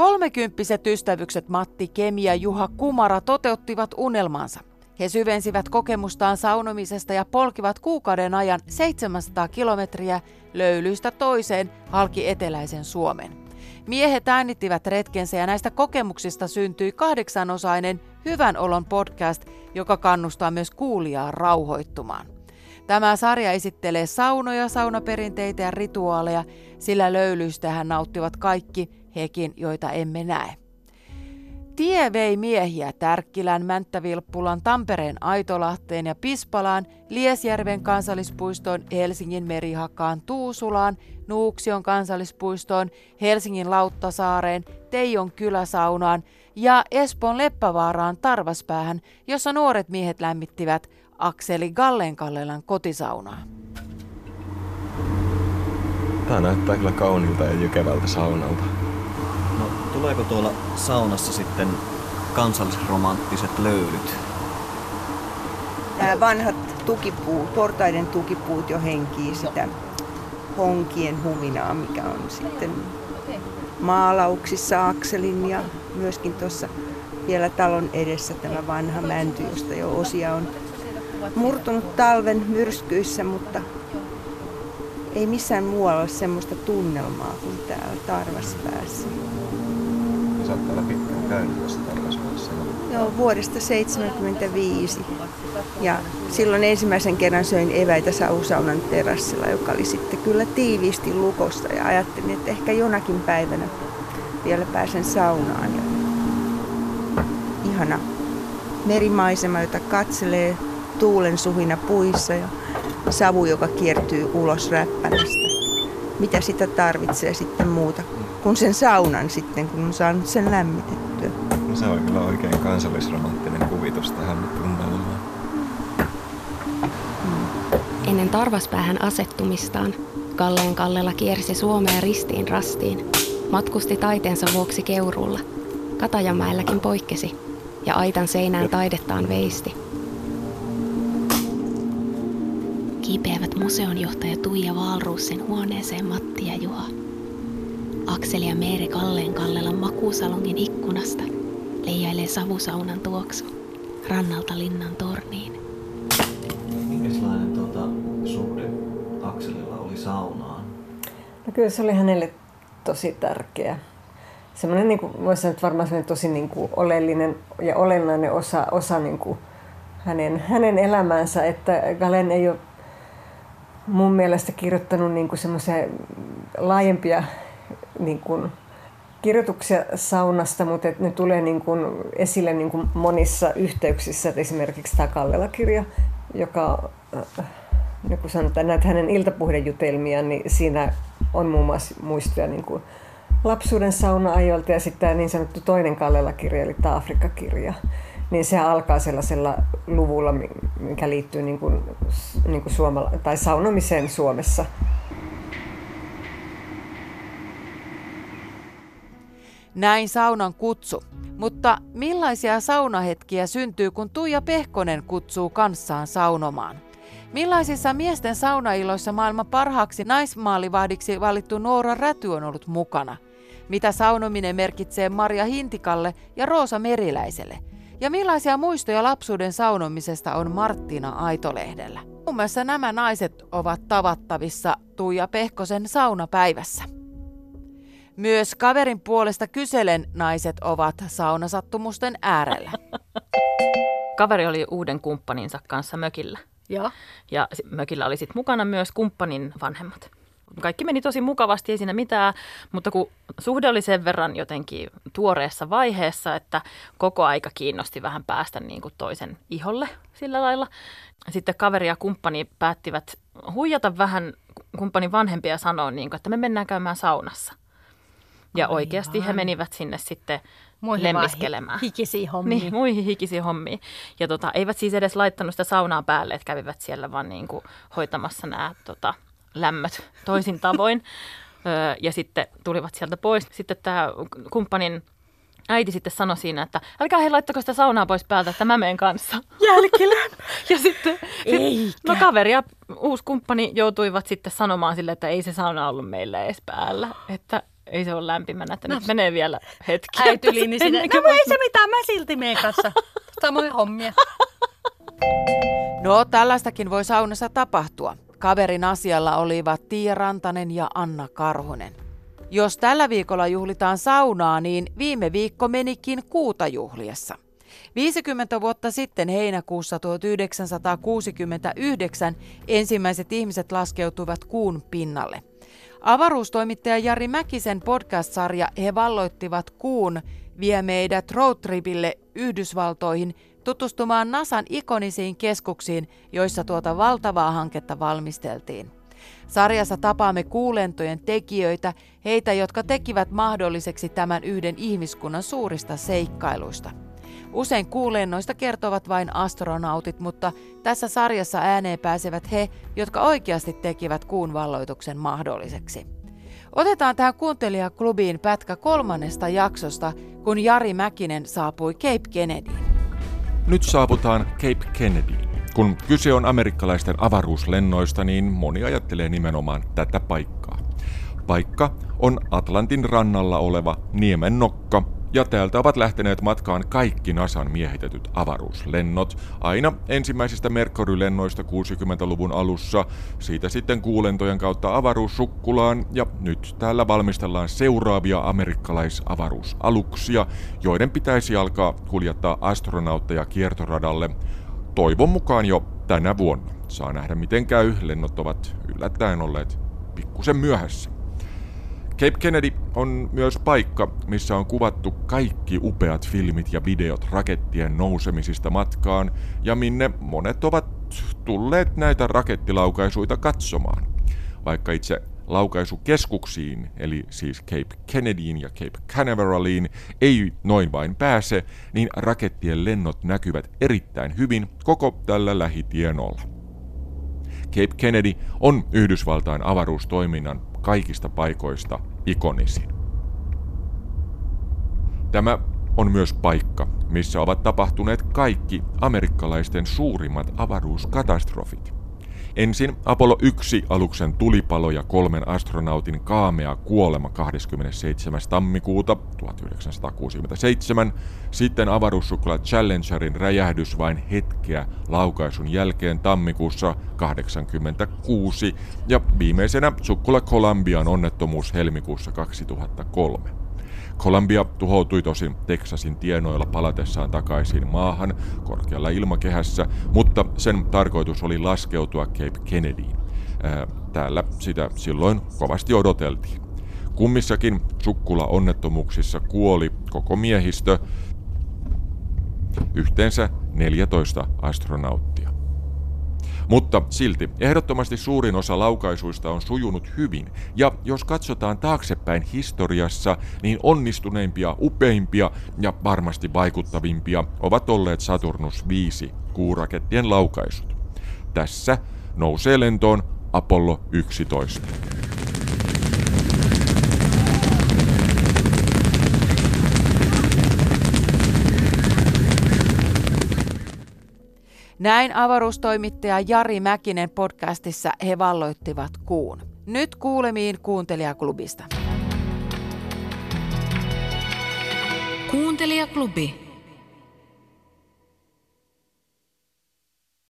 Kolmekymppiset ystävykset Matti Kemi ja Juha Kumara toteuttivat unelmansa. He syvensivät kokemustaan saunomisesta ja polkivat kuukauden ajan 700 kilometriä löylyistä toiseen halki eteläisen Suomen. Miehet äänittivät retkensä ja näistä kokemuksista syntyi kahdeksanosainen Hyvän olon podcast, joka kannustaa myös kuulijaa rauhoittumaan. Tämä sarja esittelee saunoja, saunaperinteitä ja rituaaleja, sillä löylyistähän nauttivat kaikki, hekin, joita emme näe. Tie vei miehiä Tärkkilän, Mänttävilppulan, Tampereen Aitolahteen ja Pispalaan, Liesjärven kansallispuistoon, Helsingin merihakaan Tuusulaan, Nuuksion kansallispuistoon, Helsingin Lauttasaareen, Teijon kyläsaunaan ja Espoon Leppävaaraan Tarvaspäähän, jossa nuoret miehet lämmittivät Akseli Gallenkallelan kotisaunaa. Tämä näyttää kyllä kauniilta ja jykevältä saunalta. Tuleeko tuolla saunassa sitten kansallisromanttiset löylyt? Nämä vanhat tukipuut, portaiden tukipuut jo henkii sitä honkien huminaa, mikä on sitten maalauksissa Akselin ja myöskin tuossa vielä talon edessä tämä vanha mänty, josta jo osia on murtunut talven myrskyissä, mutta ei missään muualla ole semmoista tunnelmaa kuin täällä Tarvaspäässä. Sä oot täällä pitkään käynyt tässä Tarvaspäässä. Joo, vuodesta 1975. Ja silloin ensimmäisen kerran söin eväitä sausaunan terassilla, joka oli sitten kyllä tiiviisti lukossa. Ja ajattelin, että ehkä jonakin päivänä vielä pääsen saunaan. Ja ihana merimaisema, jota katselee tuulen suhina puissa ja savu, joka kiertyy ulos räppänästä. Mitä sitä tarvitsee sitten muuta kuin sen saunan sitten, kun on saanut sen lämmitettyä. No se on kyllä oikein kansallisromanttinen kuvitus tähän tunnelmaan. Ennen Tarvaspäähän asettumistaan Kalleen Kallela kiersi Suomea ristiin rastiin. Matkusti taiteensa vuoksi Keurulla. Katajamäelläkin poikkesi ja aitan seinään taidettaan veisti. Kiipeävät museonjohtaja Tuija Vaalruusin huoneeseen Matti ja Juha. Akseli ja Meeri Kalleen Kallelan makuusalongin ikkunasta leijailee savusaunan tuoksu rannalta linnan torniin. Minkälainen tuota, suhde Akselilla oli saunaan? No kyllä se oli hänelle tosi tärkeä. Semmoinen, niin kuin, voisi sanoa, että varmaan semmoinen tosi niin kuin, oleellinen ja olennainen osa, osa niin kuin, hänen, hänen elämäänsä, että Galen ei ole mun mielestä kirjoittanut niin semmoisia laajempia niin kuin, kirjoituksia saunasta, mutta et ne tulee niin kuin esille niin kuin monissa yhteyksissä. Et esimerkiksi tämä Kallela-kirja, joka, äh, niin kuin sanotaan, näitä hänen iltapuhdejutelmiaan, niin siinä on muun muassa muistoja niin kuin lapsuuden sauna-ajoilta ja sitten tämä niin sanottu toinen Kallela-kirja, eli tämä Afrikka-kirja niin se alkaa sellaisella luvulla, mikä liittyy niin kuin, niin kuin suomala- tai saunomiseen Suomessa. Näin saunan kutsu. Mutta millaisia saunahetkiä syntyy, kun Tuija Pehkonen kutsuu kanssaan saunomaan? Millaisissa miesten saunailoissa maailman parhaaksi naismaalivahdiksi valittu Noora Räty on ollut mukana? Mitä saunominen merkitsee Maria Hintikalle ja Roosa Meriläiselle? Ja millaisia muistoja lapsuuden saunomisesta on Marttina Aitolehdellä? Mun mielestä nämä naiset ovat tavattavissa Tuija Pehkosen saunapäivässä. Myös kaverin puolesta kyselen naiset ovat saunasattumusten äärellä. Kaveri oli uuden kumppaninsa kanssa mökillä. Joo. Ja si- mökillä oli sitten mukana myös kumppanin vanhemmat. Kaikki meni tosi mukavasti, ei siinä mitään, mutta kun suhde oli sen verran jotenkin tuoreessa vaiheessa, että koko aika kiinnosti vähän päästä niin kuin toisen iholle sillä lailla. Sitten kaveri ja kumppani päättivät huijata vähän kumppanin vanhempia ja sanoa, niin kuin, että me mennään käymään saunassa. Ja Aivan. oikeasti he menivät sinne sitten Muihin lemmiskelemään. hi- hikisiä hommia. Niin, muihin hikisiin hommiin. Ja tota, eivät siis edes laittanut sitä saunaa päälle, että kävivät siellä vaan niin kuin hoitamassa nämä tota, lämmöt toisin tavoin. öö, ja sitten tulivat sieltä pois. Sitten tämä kumppanin äiti sitten sanoi siinä, että älkää he laittako sitä saunaa pois päältä, että mä menen kanssa. Jälkilämpö. Ja sitten Eikä. no kaveri ja uusi kumppani joutuivat sitten sanomaan sille, että ei se sauna ollut meillä edes päällä. Että ei se ole lämpimänä, että no. nyt menee vielä hetki. Äityliini sinne. No ei se mitään, mä silti meen kanssa. Samoin hommia. No, tällaistakin voi saunassa tapahtua. Kaverin asialla olivat Tiia Rantanen ja Anna Karhunen. Jos tällä viikolla juhlitaan saunaa, niin viime viikko menikin kuutajuhliessa. 50 vuotta sitten heinäkuussa 1969 ensimmäiset ihmiset laskeutuivat kuun pinnalle. Avaruustoimittaja Jari Mäkisen podcast-sarja He valloittivat kuun vie meidät roadtripille Yhdysvaltoihin tutustumaan NASAn ikonisiin keskuksiin, joissa tuota valtavaa hanketta valmisteltiin. Sarjassa tapaamme kuulentojen tekijöitä, heitä, jotka tekivät mahdolliseksi tämän yhden ihmiskunnan suurista seikkailuista. Usein kuulennoista kertovat vain astronautit, mutta tässä sarjassa ääneen pääsevät he, jotka oikeasti tekivät kuun valloituksen mahdolliseksi. Otetaan tähän kuuntelijaklubiin pätkä kolmannesta jaksosta, kun Jari Mäkinen saapui Cape Kennedyin. Nyt saavutaan Cape Kennedyin. Kun kyse on amerikkalaisten avaruuslennoista, niin moni ajattelee nimenomaan tätä paikkaa. Paikka on Atlantin rannalla oleva Niemen nokka, ja täältä ovat lähteneet matkaan kaikki NASAn miehitetyt avaruuslennot, aina ensimmäisistä Mercury-lennoista 60-luvun alussa, siitä sitten kuulentojen kautta avaruussukkulaan, ja nyt täällä valmistellaan seuraavia amerikkalaisavaruusaluksia, joiden pitäisi alkaa kuljettaa astronautteja kiertoradalle, toivon mukaan jo tänä vuonna. Saa nähdä miten käy, lennot ovat yllättäen olleet pikkusen myöhässä. Cape Kennedy on myös paikka, missä on kuvattu kaikki upeat filmit ja videot rakettien nousemisista matkaan ja minne monet ovat tulleet näitä rakettilaukaisuita katsomaan. Vaikka itse laukaisukeskuksiin, eli siis Cape Kennedyin ja Cape Canaveraliin, ei noin vain pääse, niin rakettien lennot näkyvät erittäin hyvin koko tällä lähitienolla. Cape Kennedy on Yhdysvaltain avaruustoiminnan kaikista paikoista ikonisin. Tämä on myös paikka, missä ovat tapahtuneet kaikki amerikkalaisten suurimmat avaruuskatastrofit. Ensin Apollo 1 aluksen tulipalo ja kolmen astronautin kaamea kuolema 27. tammikuuta 1967, sitten avaruussukla Challengerin räjähdys vain hetkeä laukaisun jälkeen tammikuussa 1986 ja viimeisenä sukkula Columbian onnettomuus helmikuussa 2003. Columbia tuhoutui tosin Teksasin tienoilla palatessaan takaisin maahan korkealla ilmakehässä, mutta sen tarkoitus oli laskeutua Cape Kennedyin. Täällä sitä silloin kovasti odoteltiin. Kummissakin sukkula onnettomuuksissa kuoli koko miehistö, yhteensä 14 astronauttia. Mutta silti ehdottomasti suurin osa laukaisuista on sujunut hyvin, ja jos katsotaan taaksepäin historiassa, niin onnistuneimpia, upeimpia ja varmasti vaikuttavimpia ovat olleet Saturnus 5 kuurakettien laukaisut. Tässä nousee lentoon Apollo 11. Näin avaruustoimittaja Jari Mäkinen podcastissa he valloittivat kuun. Nyt kuulemiin kuuntelijaklubista. Kuuntelijaklubi.